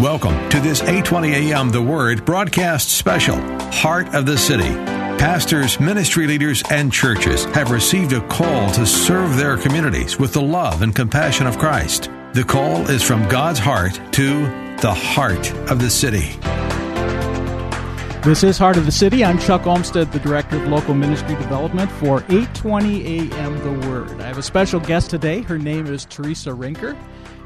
Welcome to this 820 AM The Word broadcast special, Heart of the City. Pastors, ministry leaders, and churches have received a call to serve their communities with the love and compassion of Christ. The call is from God's heart to the heart of the city. This is Heart of the City. I'm Chuck Olmstead, the Director of Local Ministry Development for 820 AM The Word. I have a special guest today. Her name is Teresa Rinker.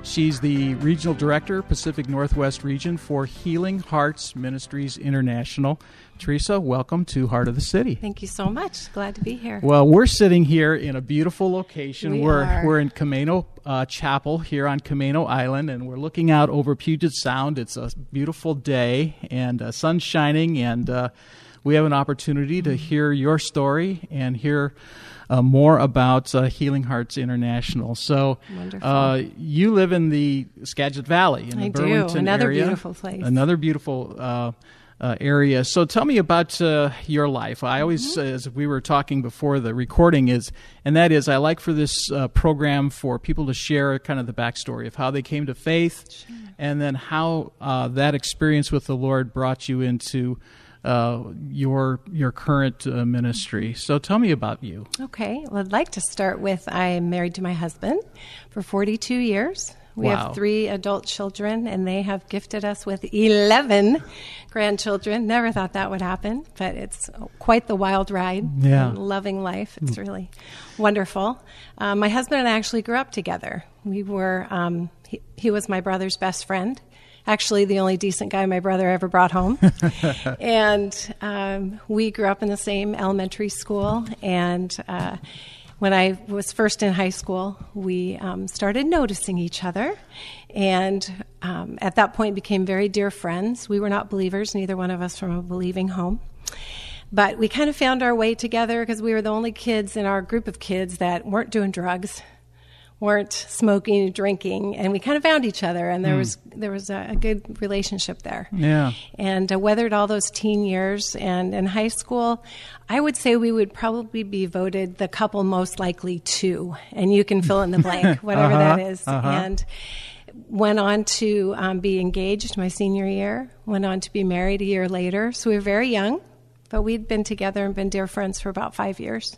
She's the Regional Director, Pacific Northwest Region for Healing Hearts Ministries International. Teresa, welcome to Heart of the City. Thank you so much. Glad to be here. Well, we're sitting here in a beautiful location. We are are. we're in Camano uh, Chapel here on Camano Island, and we're looking out over Puget Sound. It's a beautiful day, and uh, sun's shining, and uh, we have an opportunity to hear your story and hear uh, more about uh, Healing Hearts International. So, Wonderful. uh, you live in the Skagit Valley in the I do. Another area. beautiful place. Another beautiful. Uh, uh, area. So tell me about uh, your life. I always, Mm-hmm. as we were talking before the recording, is and that is I like for this uh, program for people to share kind of the backstory of how they came to faith, and then how uh, that experience with the Lord brought you into uh, your your current uh, ministry. So tell me about you. Okay. Well, I'd like to start with I'm married to my husband for 42 years. We Wow. have three adult children, and they have gifted us with 11 grandchildren. Never thought that would happen, but it's quite the wild ride. Yeah. Loving life. It's really wonderful. Um, my husband and I actually grew up together. We were, um, he, he was my brother's best friend. Actually, the only decent guy my brother ever brought home. and um, we grew up in the same elementary school. And uh, when I was first in high school, we um, started noticing each other. And um, at that point, became very dear friends. We were not believers, neither one of us from a believing home. But we kind of found our way together because we were the only kids in our group of kids that weren't doing drugs, weren't smoking, and drinking, and we kind of found each other. And there was there was a, a good relationship there Yeah. and uh, weathered all those teen years. And in high school, I would say we would probably be voted the couple most likely to, and you can fill in the blank, whatever that is. And went on to um, be engaged my senior year, went on to be married a year later. So we were very young, but we'd been together and been dear friends for about five years.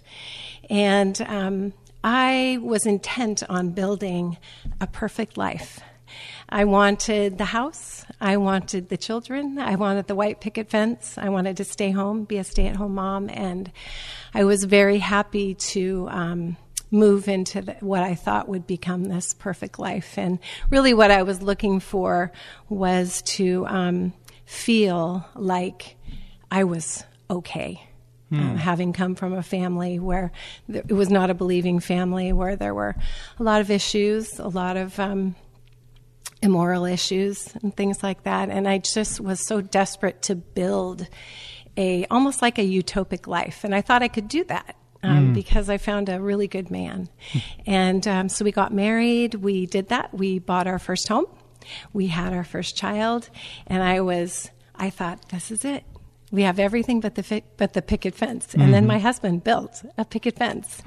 And um, I was intent on building a perfect life. I wanted the house. I wanted the children. I wanted the white picket fence. I wanted to stay home, be a stay at home mom. And I was very happy to um, move into the, what I thought would become this perfect life. And really, what I was looking for was to um, feel like I was okay. Um, having come from a family where th- it was not a believing family, where there were a lot of issues, a lot of um, immoral issues and things like that. And i just was so desperate to build a almost like a utopic life. And i thought i could do that um, because i found a really good man. And um, so we got married. We did that. We bought our first home. We had our first child. And i was i thought this is it we have everything but the fi- but the picket fence. And then my husband built a picket fence.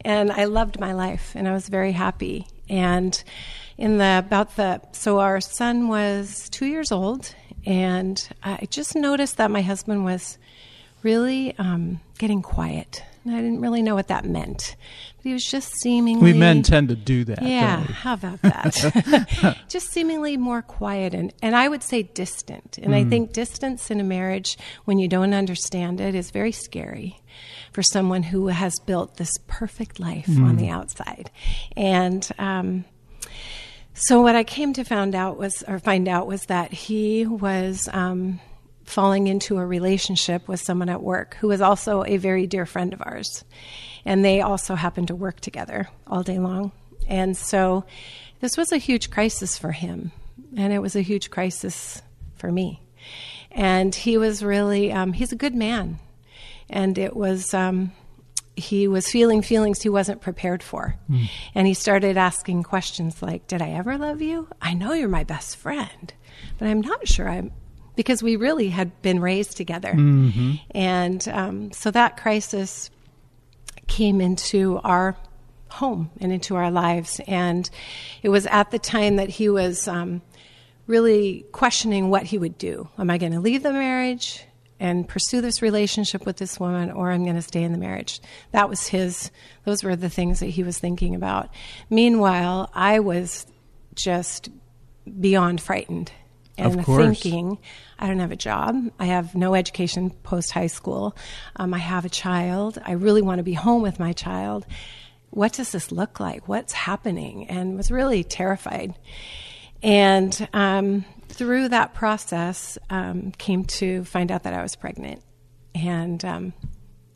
And i loved my life and i was very happy. And in the about the so our son was two years old and i just noticed that my husband was really um, getting quiet. And i didn't really know what that meant he was just seemingly We men tend to do that. yeah, how about that? Just seemingly more quiet and, and I would say distant. And I think distance in a marriage, when you don't understand it, is very scary for someone who has built this perfect life on the outside. And um, so what I came to find out was, or find out was that he was um, falling into a relationship with someone at work who was also a very dear friend of ours, and they also happened to work together all day long. And so, this was a huge crisis for him, and it was a huge crisis for me. And he was really, um, he's a good man, and it was. Um, he was feeling feelings he wasn't prepared for. And he started asking questions like, Did I ever love you? I know you're my best friend, but I'm not sure I'm. Because we really had been raised together. And um, so that crisis came into our home and into our lives. And it was at the time that he was um, really questioning what he would do. Am I going to leave the marriage and pursue this relationship with this woman, or I'm going to stay in the marriage? That was his, those were the things that he was thinking about. Meanwhile, I was just beyond frightened and thinking, I don't have a job. I have no education post high school. Um, I have a child. I really want to be home with my child. What does this look like? What's happening? And was really terrified. And um, through that process, um, came to find out that I was pregnant. And um,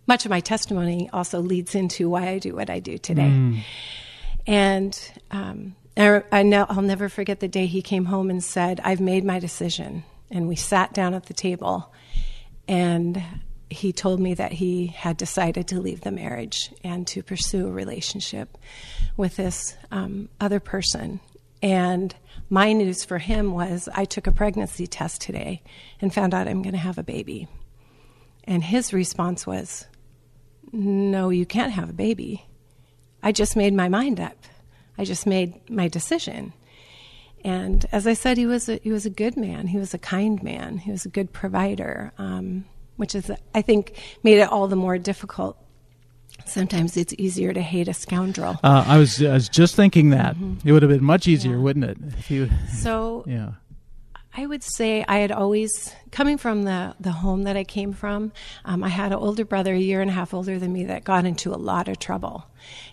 much of my testimony also leads into why I do what I do today. Mm. And um, I, know, I'll never forget the day he came home and said, I've made my decision. And we sat down at the table, and he told me that he had decided to leave the marriage and to pursue a relationship with this um, other person. And my news for him was I took a pregnancy test today and found out I'm going to have a baby. And his response was, No, you can't have a baby. I just made my mind up. I just made my decision. And as I said, he was a, he was a good man. He was a kind man. He was a good provider, um, which is I think made it all the more difficult. Sometimes it's easier to hate a scoundrel. Uh, I was I was just thinking that mm-hmm. it would have been much easier, yeah. wouldn't it? If you, so yeah. I would say I had always, coming from the, the home that I came from, um, I had an older brother, a year and a half older than me, that got into a lot of trouble.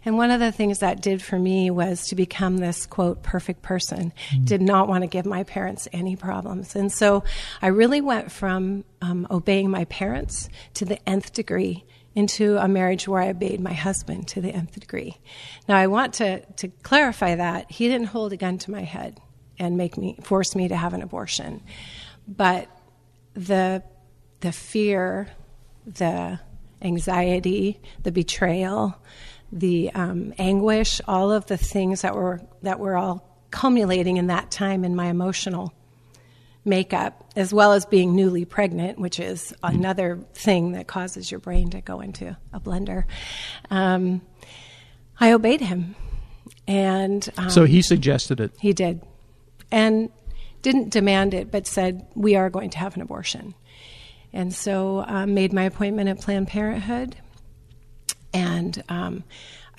And one of the things that did for me was to become this, quote, perfect person. Mm. Did not want to give my parents any problems. And so I really went from um, obeying my parents to the nth degree into a marriage where I obeyed my husband to the nth degree. Now, I want to, to clarify that he didn't hold a gun to my head and make me force me to have an abortion. But the the fear, the anxiety, the betrayal, the um, anguish, all of the things that were that were all culminating in that time in my emotional makeup, as well as being newly pregnant, which is another thing that causes your brain to go into a blender. Um, I obeyed him, and um, so he suggested it. He did and didn't demand it, but said, We are going to have an abortion. And so um, made my appointment at Planned Parenthood. And um,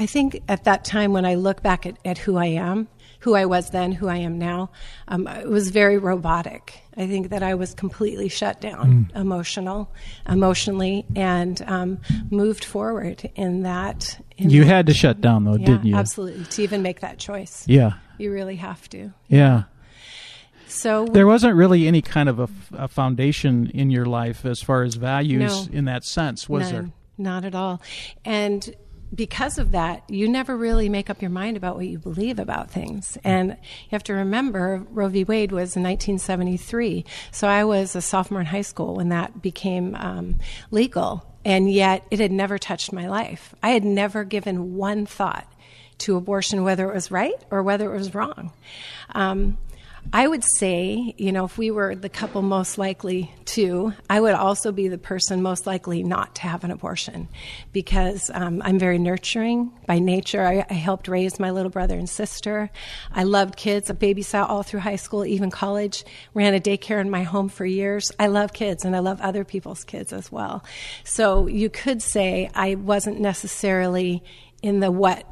I think at that time, when I look back at, at, who I am, who I was then, who I am now, um, it was very robotic. I think that I was completely shut down, mm. emotional, emotionally, and um, moved forward in that. In you that. had to shut down, though, yeah, didn't you? Absolutely, to even make that choice. Yeah, you really have to. Yeah. So there wasn't really any kind of a, a foundation in your life as far as values no, in that sense, was none, there? Not at all. And because of that, you never really make up your mind about what you believe about things. And you have to remember Roe v. Wade was in 1973. So I was a sophomore in high school when that became um, legal. And yet it had never touched my life. I had never given one thought to abortion, whether it was right or whether it was wrong. Um, I would say, you know, if we were the couple most likely to, I would also be the person most likely not to have an abortion because um, I'm very nurturing by nature. I, I, helped raise my little brother and sister. I loved kids. I babysat all through high school, even college. Ran a daycare in my home for years. I love kids and I love other people's kids as well. So you could say I wasn't necessarily in the what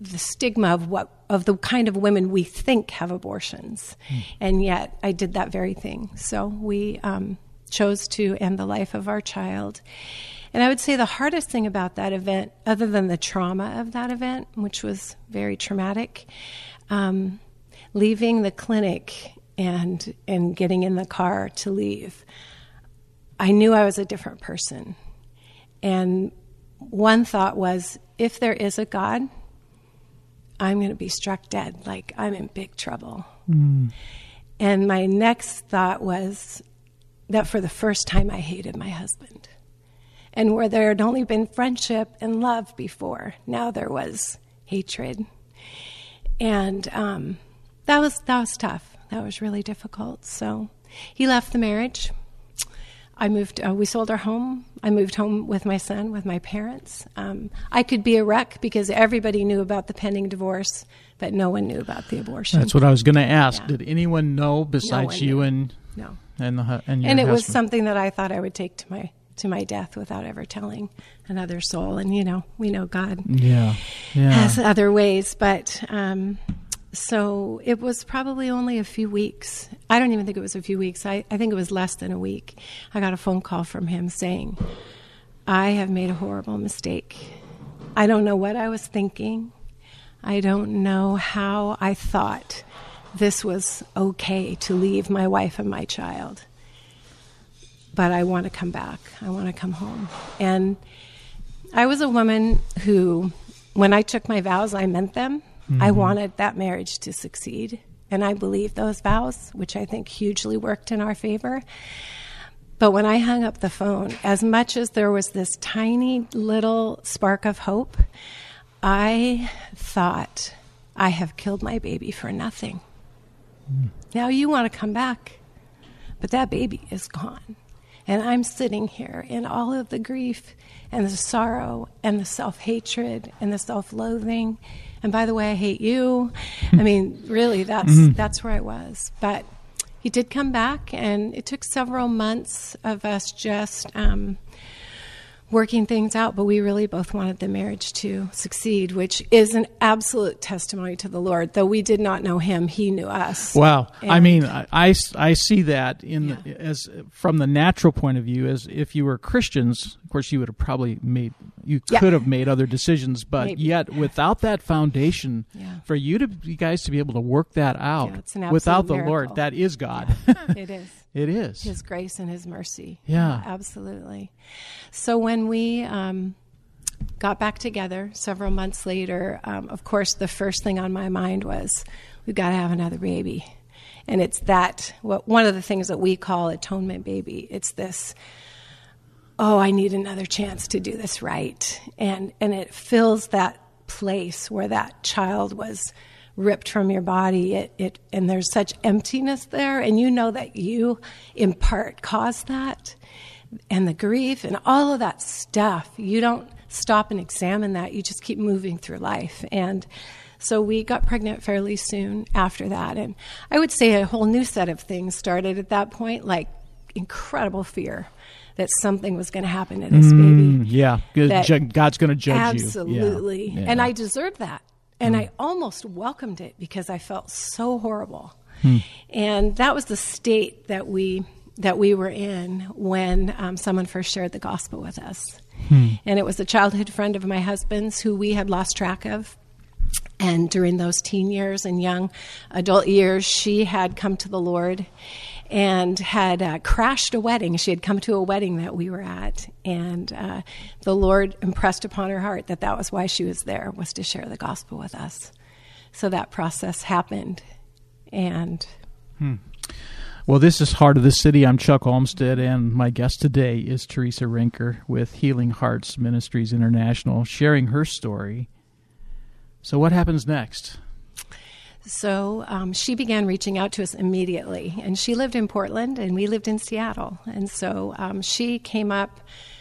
the stigma of what of the kind of women we think have abortions, mm. and yet I did that very thing. So we um, chose to end the life of our child. And I would say the hardest thing about that event, other than the trauma of that event, which was very traumatic, um, leaving the clinic and and getting in the car to leave, I knew I was a different person. And one thought was if there is a God, I'm going to be struck dead. Like I'm in big trouble. Mm. And my next thought was that for the first time I hated my husband. And where there had only been friendship and love before, now there was hatred. And um, that was that was tough. That was really difficult. So he left the marriage. I moved. Uh, we sold our home. I moved home with my son, with my parents. Um, I could be a wreck because everybody knew about the pending divorce, but no one knew about the abortion. That's what I was going to ask. Yeah. Did anyone know besides no you and no and the and, and it husband? was something that I thought I would take to my to my death without ever telling another soul. And you know, we know God yeah, yeah. has other ways, but um, so it was probably only a few weeks. I don't even think it was a few weeks. I, I think it was less than a week. I got a phone call from him saying, I have made a horrible mistake. I don't know what I was thinking. I don't know how I thought this was okay to leave my wife and my child. But I want to come back. I want to come home. And I was a woman who, when I took my vows, I meant them. Mm-hmm. I wanted that marriage to succeed. And I believed those vows, which I think hugely worked in our favor. But when I hung up the phone, as much as there was this tiny little spark of hope, I thought, I have killed my baby for nothing. Mm. Now you want to come back, but that baby is gone. And I'm sitting here in all of the grief and the sorrow and the self hatred and the self loathing. And by the way, I hate you. I mean, really, that's mm-hmm. that's where I was. But he did come back, and it took several months of us just um, working things out, but we really both wanted the marriage to succeed, which is an absolute testimony to the Lord. Though we did not know him, he knew us. Wow. And I mean, I, I, see that in yeah. the, as from the natural point of view as if you were Christians, of course you would have probably made you yeah. could have made other decisions, but Maybe. yet without that foundation yeah. for you to you guys to be able to work that out without the miracle. Lord, that is God. it is. It is His grace and His mercy. Yeah, absolutely. So when we um, got back together several months later, um, of course, the first thing on my mind was we've got to have another baby, and it's that what one of the things that we call atonement baby. It's this. Oh, I need another chance to do this right, and and it fills that place where that child was ripped from your body it, it and there's such emptiness there and you know that you in part caused that and the grief and all of that stuff you don't stop and examine that you just keep moving through life and so we got pregnant fairly soon after that and i would say a whole new set of things started at that point like incredible fear that something was going to happen to this mm, baby. Yeah, God's going to judge absolutely. you. Absolutely. Yeah. And I deserved that. And mm. I almost welcomed it because I felt so horrible. Hmm. And that was the state that we that we were in when um, someone first shared the gospel with us. Hmm. And it was a childhood friend of my husband's who we had lost track of. And during those teen years and young adult years, she had come to the Lord and had uh, crashed a wedding. She had come to a wedding that we were at, and uh, the Lord impressed upon her heart that that was why she was there, was to share the gospel with us. So that process happened, and. Hmm. Well, this is Heart of the City. I'm Chuck Olmstead, and my guest today is Teresa Rinker with Healing Hearts Ministries International, sharing her story. So, what happens next? So um, she began reaching out to us immediately. And she lived in Portland, and we lived in Seattle. And so um, she came up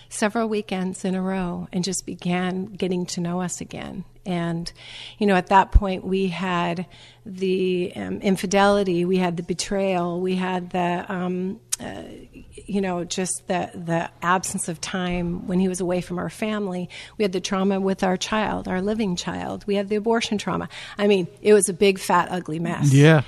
several weekends in a row and just began getting to know us again. And, you know, at that point, we had the um, infidelity, we had the betrayal, we had the, um, uh, you know, just the, the absence of time when he was away from our family. We had the trauma with our child, our living child. We had the abortion trauma. I mean, it was a big, fat, ugly mess. Yeah.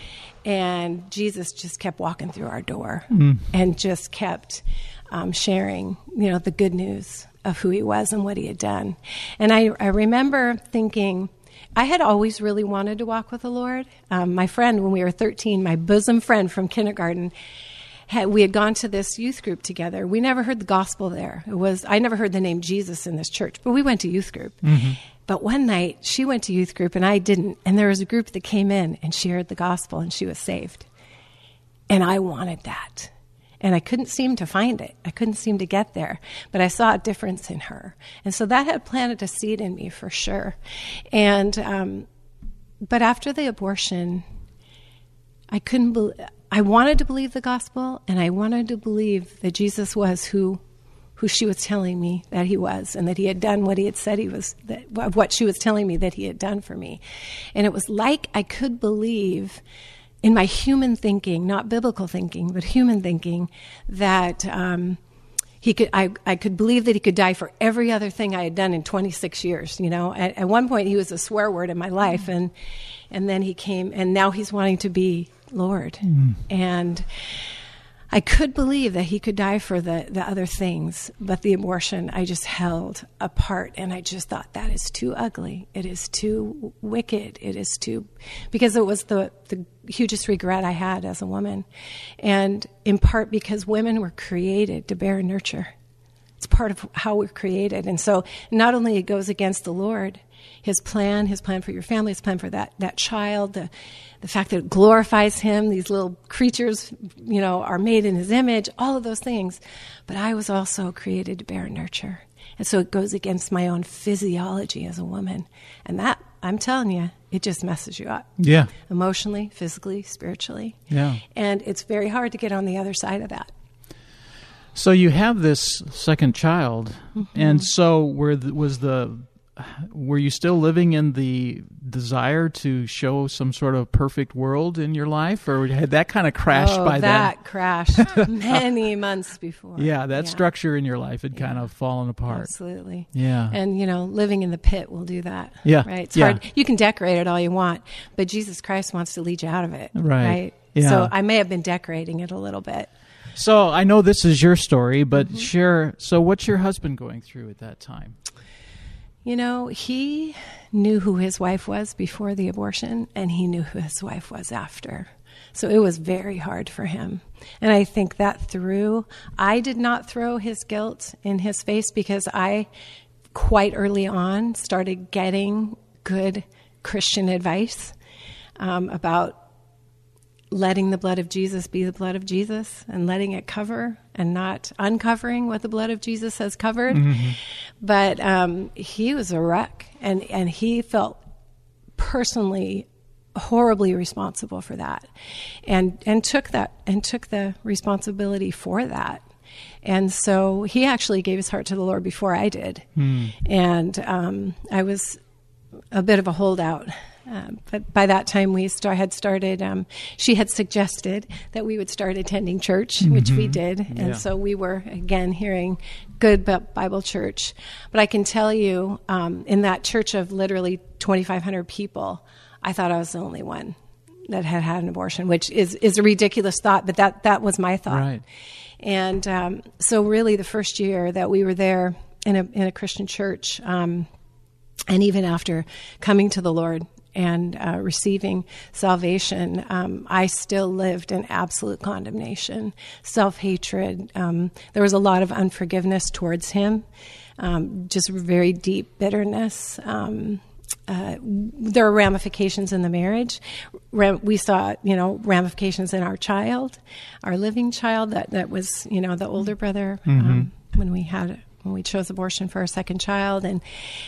And Jesus just kept walking through our door mm. and just kept um, sharing, you know, the good news of who he was and what he had done. And I, I remember thinking, I had always really wanted to walk with the Lord. Um, my friend, when we were 13, my bosom friend from kindergarten, had, we had gone to this youth group together. We never heard the gospel there. It was I never heard the name Jesus in this church, but we went to youth group. Mm-hmm. But one night she went to youth group and I didn't, and there was a group that came in and she heard the gospel and she was saved. And I wanted that and I couldn't seem to find it. I couldn't seem to get there, but I saw a difference in her, and so that had planted a seed in me for sure. And um, but after the abortion, I couldn't. Be- I wanted to believe the gospel, and I wanted to believe that Jesus was who who she was telling me that he was, and that he had done what he had said he was, that, what she was telling me that he had done for me. And it was like I could believe in my human thinking, not biblical thinking, but human thinking, that. Um, he could I, I could believe that he could die for every other thing I had done in 26 years. You know, at, at one point he was a swear word in my life, and and then he came, and now he's wanting to be Lord, mm. and I could believe that he could die for the, the other things, but the abortion I just held apart. And I just thought that is too ugly. It is too wicked. It is too, because it was the, the hugest regret I had as a woman. And in part because women were created to bear and nurture. It's part of how we're created. And so not only it goes against the Lord, his plan, his plan for your family, his plan for that, that child, the, the fact that it glorifies him, these little creatures, you know, are made in his image, all of those things. But I was also created to bear and nurture. And so it goes against my own physiology as a woman. And that, I'm telling you, it just messes you up. Yeah. Emotionally, physically, spiritually. Yeah. And it's very hard to get on the other side of that. So you have this second child, mm-hmm. and so were the, was the were you still living in the desire to show some sort of perfect world in your life, or had that kind of crashed oh, by that? That crashed many months before. Yeah, that yeah. structure in your life had yeah. kind of fallen apart. Absolutely. Yeah. And you know, living in the pit will do that. Yeah. Right. It's yeah. hard. You can decorate it all you want, but Jesus Christ wants to lead you out of it. Right. Right. Yeah. So I may have been decorating it a little bit. So I know this is your story, but mm-hmm. share. So what's your husband going through at that time? You know, he knew who his wife was before the abortion, and he knew who his wife was after. So it was very hard for him. And I think that through, I did not throw his guilt in his face because I, quite early on, started getting good Christian advice um, about letting the blood of Jesus be the blood of Jesus and letting it cover and not uncovering what the blood of Jesus has covered. Mm-hmm. But um, he was a wreck, and and he felt personally horribly responsible for that, and and took that and took the responsibility for that. And so he actually gave his heart to the Lord before I did, mm. and um, I was a bit of a holdout um, but by that time, we start, had started. Um, she had suggested that we would start attending church, mm-hmm. which we did, and yeah. so we were again hearing good Bible church. But I can tell you, um, in that church of literally 2,500 people, I thought I was the only one that had had an abortion, which is is a ridiculous thought, but that that was my thought. Right. And um, so, really, the first year that we were there in a in a Christian church. Um, and even after coming to the Lord, and uh, receiving salvation, um, I still lived in absolute condemnation, self hatred. Um, there was a lot of unforgiveness towards him, um, just very deep bitterness. Um, uh, there are ramifications in the marriage. we saw, you know, ramifications in our child, our living child. That that was, you know, the older brother mm-hmm. Um, when we had when we chose abortion for our second child, and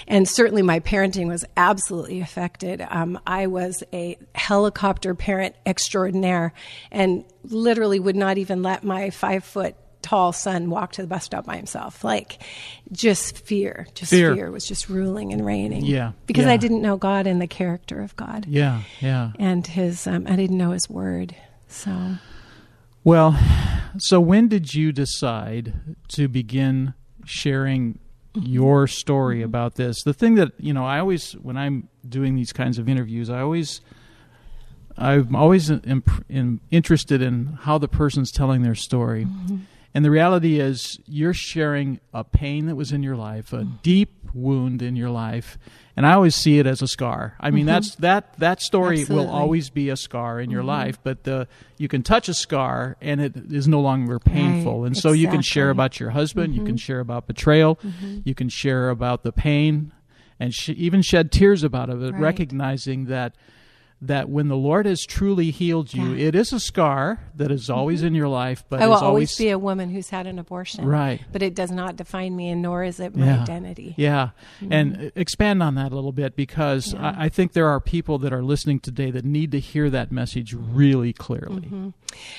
and certainly my parenting was absolutely affected. Um, I was a helicopter parent extraordinaire, and literally would not even let my five foot tall son walk to the bus stop by himself. Like, just fear, just fear, fear was just ruling and reigning. Yeah, because yeah. I didn't know God and the character of God. Yeah, yeah, and His. Um, I didn't know His word, so. Well, so when did you decide to begin sharing your story mm-hmm. about this. The thing that you know, I always when I'm doing these kinds of interviews, I always I'm always in, in, interested in how the person's telling their story. Mm-hmm. And the reality is, you're sharing a pain that was in your life, a mm-hmm. deep wound in your life, and I always see it as a scar. I mean, mm-hmm. that's that that story Absolutely. will always be a scar in your mm-hmm. life, but the you can touch a scar and it is no longer painful. Right. And so exactly. you can share about your husband, you can mm-hmm. share about betrayal, mm-hmm. you can share about the pain, and sh- even shed tears about it, right. recognizing that that when the Lord has truly healed you, yeah. it is a scar that is always mm-hmm. in your life, but I will always, always, be a woman who's had an abortion. Right. But it does not define me, and nor is it my yeah. identity. Yeah. Mm-hmm. And expand on that a little bit because yeah. I, I, think there are people that are listening today that need to hear that message really clearly. Mm-hmm.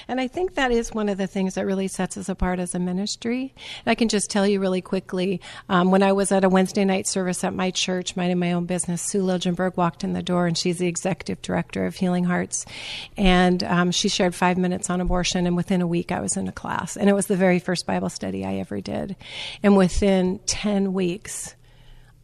And I think that is one of the things that really sets us apart as a ministry. And I can just tell you really quickly um, when I was at a Wednesday night service at my church, minding my own business, Sue Liljenberg walked in the door, and she's the executive director of Healing Hearts. And um, she shared five minutes on abortion, and within a week, I was in a class. And it was the very first Bible study I ever did. And within 10 weeks,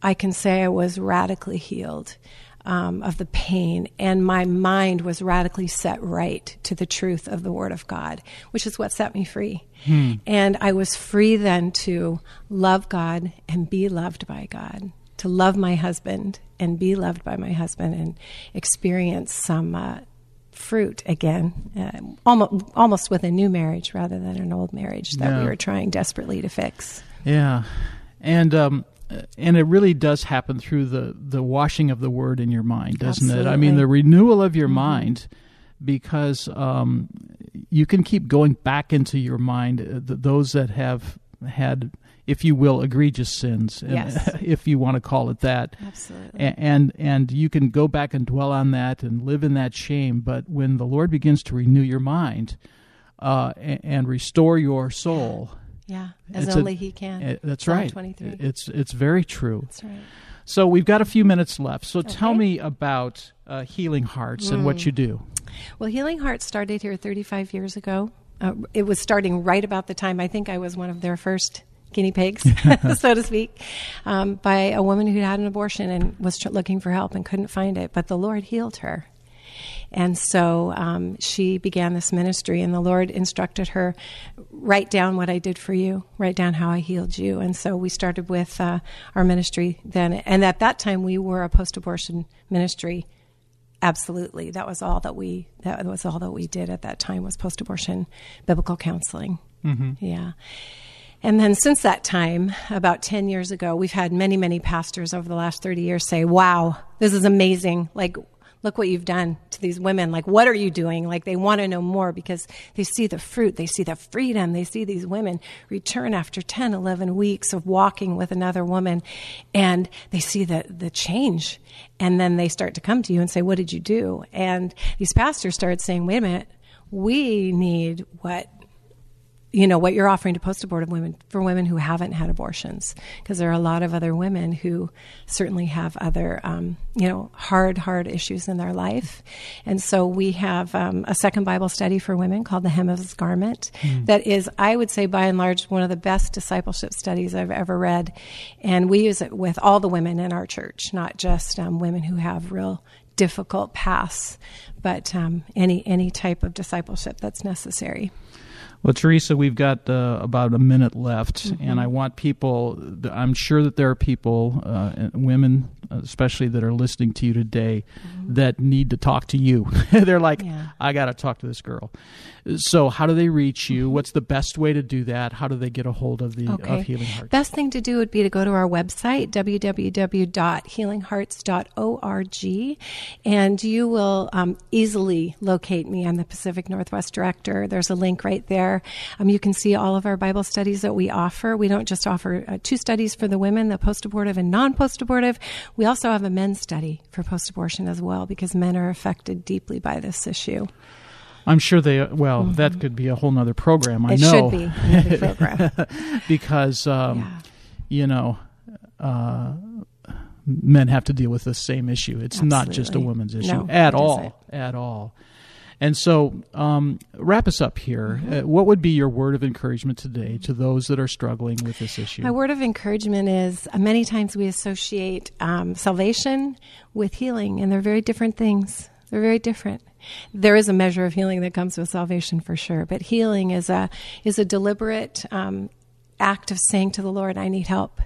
I can say I was radically healed um, of the pain, and my mind was radically set right to the truth of the Word of God, which is what set me free. Hmm. And I was free then to love God and be loved by God, to love my husband and be loved by my husband, and experience some. Uh, fruit again, uh, almost almost with a new marriage rather than an old marriage that yeah. we were trying desperately to fix. Yeah, and um, and it really does happen through the the washing of the word in your mind, doesn't Absolutely. it? I mean, the renewal of your mm-hmm. mind, because um, you can keep going back into your mind uh, those that have had if you will, egregious sins, yes. if you want to call it that. Absolutely. And and you can go back and dwell on that and live in that shame. But when the Lord begins to renew your mind uh, and, restore your soul, yeah, as only a, He can. It, that's Psalm right. Twenty-three. It's it's very true. That's right. So we've got a few minutes left. So okay. tell me about uh, Healing Hearts mm. and what mm. you do. Well, Healing Hearts started here 35 years ago. Uh, it was starting right about the time I think I was one of their first guinea pigs, so to speak, um, by a woman who had an abortion and was tr- looking for help and couldn't find it. But the Lord healed her. And so um, she began this ministry, and the Lord instructed her, write down what I did for you, write down how I healed you. And so we started with uh, our ministry then. And at that time, we were a post abortion ministry. Absolutely, that was all that we that was all that we did at that time was post abortion biblical counseling. Mm-hmm. Yeah. And then since that time, about 10 years ago, we've had many, many pastors over the last 30 years say, wow, this is amazing. Like, look what you've done to these women. Like, what are you doing? Like, they want to know more because they see the fruit, they see the freedom, they see these women return after 10, 11 weeks of walking with another woman, and they see the, the change. And then they start to come to you and say, What did you do? And these pastors start saying, Wait a minute, we need what you know what you're offering to post-abortive women for women who haven't had abortions because there are a lot of other women who certainly have other um, you know hard hard issues in their life. And so we have um, a second bible study for women called the hem of his garment mm. that is i would say by and large one of the best discipleship studies i've ever read. And we use it with all the women in our church not just um, women who have real difficult paths but um, any any type of discipleship that's necessary well, Teresa, we've got uh, about a minute left, mm-hmm. and I want people. I'm sure that there are people, uh, women especially, that are listening to you today, mm-hmm. that need to talk to you. They're like, yeah. I got to talk to this girl. So, how do they reach you? Mm-hmm. What's the best way to do that? How do they get a hold of the okay. of Healing Hearts? Best thing to do would be to go to our website www.healinghearts.org, and you will um, easily locate me. I'm the Pacific Northwest Director. There's a link right there. Um, you can see all of our Bible studies that we offer. We don't just offer uh, two studies for the women, the post-abortive and non-post-abortive. We also have a men's study for post-abortion as well because men are affected deeply by this issue. I'm sure they. Well, mm-hmm. that could be a whole other program. I it know. should be program because um, yeah. you know. Uh, men have to deal with the same issue. It's Absolutely. not just a woman's issue no, at all. At all. And so, um, wrap us up here. Mm-hmm. Uh, what would be your word of encouragement today to those that are struggling with this issue? My word of encouragement is uh, many times we associate um, salvation with healing, and they're very different things. They're very different. There is a measure of healing that comes with salvation for sure, but healing is a is a deliberate um, act of saying to the Lord, I need help,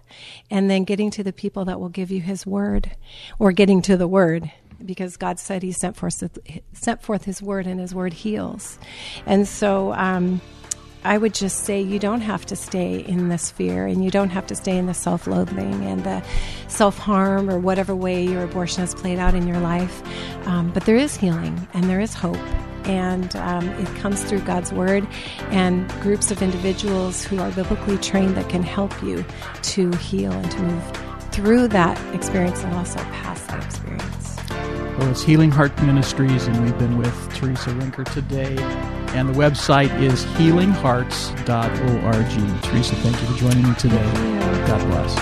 and then getting to the people that will give you His word, or getting to the word because God said He sent forth sent forth His word, and His word heals. And so, um, I would just say you don't have to stay in this fear, and you don't have to stay in the self-loathing and the self-harm or whatever way your abortion has played out in your life. Um, but there is healing, and there is hope, and um, it comes through God's Word and groups of individuals who are biblically trained that can help you to heal and to move through that experience and also past that experience. Well, it's Healing Heart Ministries, and we've been with Teresa Rinker today. And the website is healinghearts.org. Teresa, thank you for joining me today. God bless.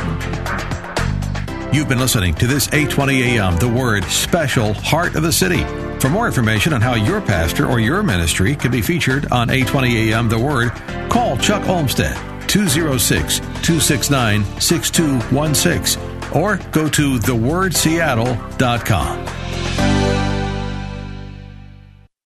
You've been listening to this 820 AM The Word special Heart of the City. For more information on how your pastor or your ministry can be featured on 820 AM The Word, call Chuck Olmstead 206 269 6216 or go to thewordseattle.com.